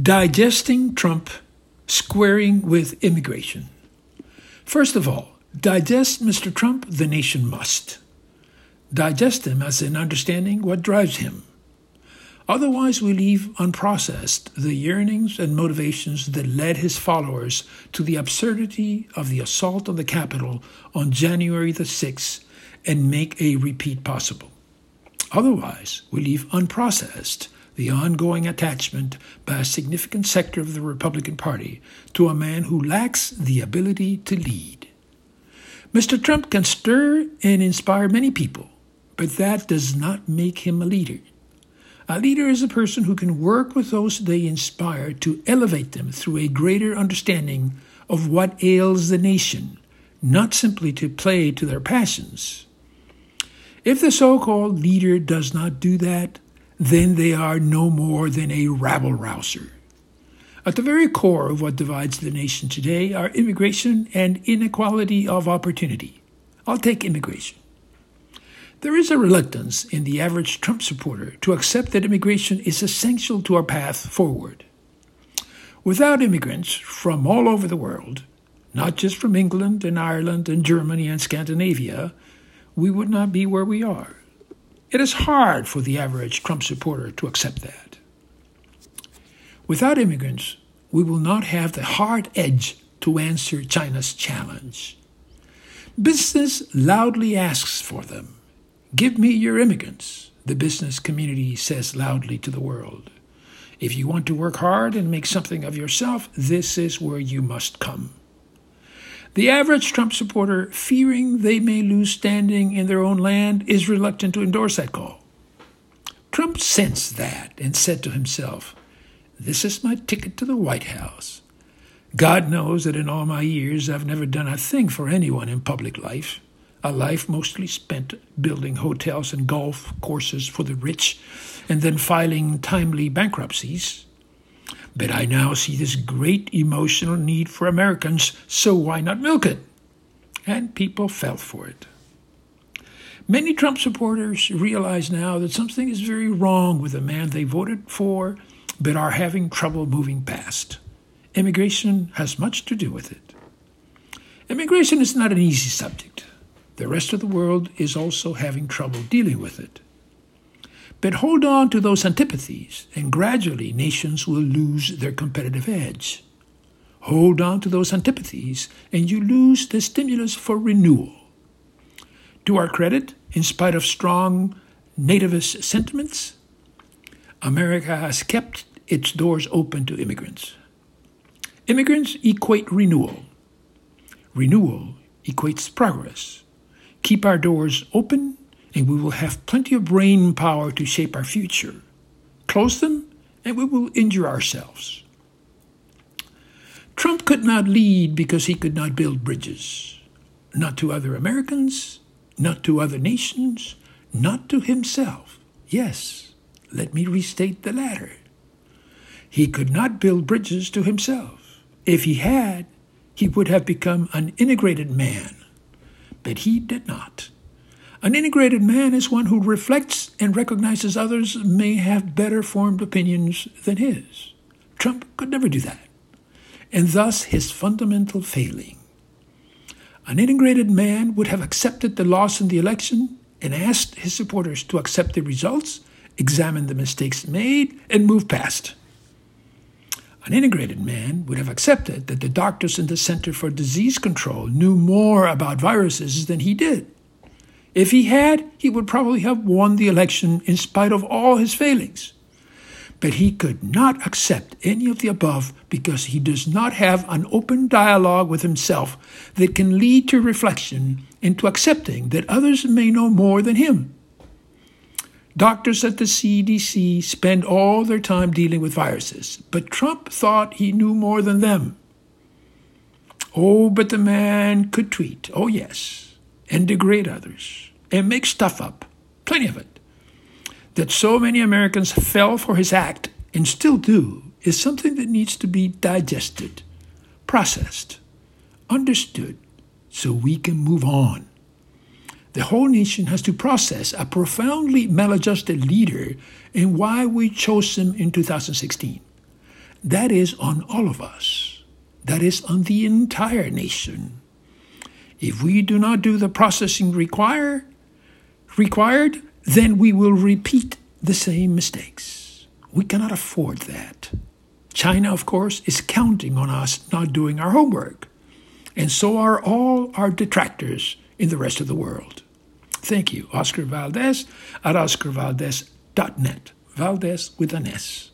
Digesting Trump, squaring with immigration. First of all, digest Mr. Trump, the nation must. Digest him as in understanding what drives him. Otherwise, we leave unprocessed the yearnings and motivations that led his followers to the absurdity of the assault on the Capitol on January the 6th and make a repeat possible. Otherwise, we leave unprocessed the ongoing attachment by a significant sector of the Republican Party to a man who lacks the ability to lead. Mr. Trump can stir and inspire many people, but that does not make him a leader. A leader is a person who can work with those they inspire to elevate them through a greater understanding of what ails the nation, not simply to play to their passions. If the so called leader does not do that, then they are no more than a rabble rouser. At the very core of what divides the nation today are immigration and inequality of opportunity. I'll take immigration. There is a reluctance in the average Trump supporter to accept that immigration is essential to our path forward. Without immigrants from all over the world, not just from England and Ireland and Germany and Scandinavia, we would not be where we are. It is hard for the average Trump supporter to accept that. Without immigrants, we will not have the hard edge to answer China's challenge. Business loudly asks for them. Give me your immigrants, the business community says loudly to the world. If you want to work hard and make something of yourself, this is where you must come. The average Trump supporter, fearing they may lose standing in their own land, is reluctant to endorse that call. Trump sensed that and said to himself, This is my ticket to the White House. God knows that in all my years I've never done a thing for anyone in public life, a life mostly spent building hotels and golf courses for the rich and then filing timely bankruptcies. But I now see this great emotional need for Americans, so why not milk it? And people fell for it. Many Trump supporters realize now that something is very wrong with the man they voted for, but are having trouble moving past. Immigration has much to do with it. Immigration is not an easy subject. The rest of the world is also having trouble dealing with it. But hold on to those antipathies, and gradually nations will lose their competitive edge. Hold on to those antipathies, and you lose the stimulus for renewal. To our credit, in spite of strong nativist sentiments, America has kept its doors open to immigrants. Immigrants equate renewal. Renewal equates progress. Keep our doors open and we will have plenty of brain power to shape our future. Close them, and we will injure ourselves. Trump could not lead because he could not build bridges, not to other Americans, not to other nations, not to himself. Yes, let me restate the latter. He could not build bridges to himself. If he had, he would have become an integrated man. But he did not. An integrated man is one who reflects and recognizes others may have better formed opinions than his. Trump could never do that, and thus his fundamental failing. An integrated man would have accepted the loss in the election and asked his supporters to accept the results, examine the mistakes made, and move past. An integrated man would have accepted that the doctors in the Center for Disease Control knew more about viruses than he did if he had, he would probably have won the election in spite of all his failings. But he could not accept any of the above because he does not have an open dialogue with himself that can lead to reflection into accepting that others may know more than him. Doctors at the CDC spend all their time dealing with viruses, but Trump thought he knew more than them. Oh, but the man could tweet, oh yes, and degrade others and make stuff up, plenty of it. That so many Americans fell for his act and still do is something that needs to be digested, processed, understood, so we can move on. The whole nation has to process a profoundly maladjusted leader and why we chose him in 2016. that is on all of us. That is on the entire nation. If we do not do the processing require, required, then we will repeat the same mistakes. We cannot afford that. China, of course, is counting on us not doing our homework, and so are all our detractors in the rest of the world. Thank you, Oscar Valdez at oscarvaldez.net. Valdez with an S.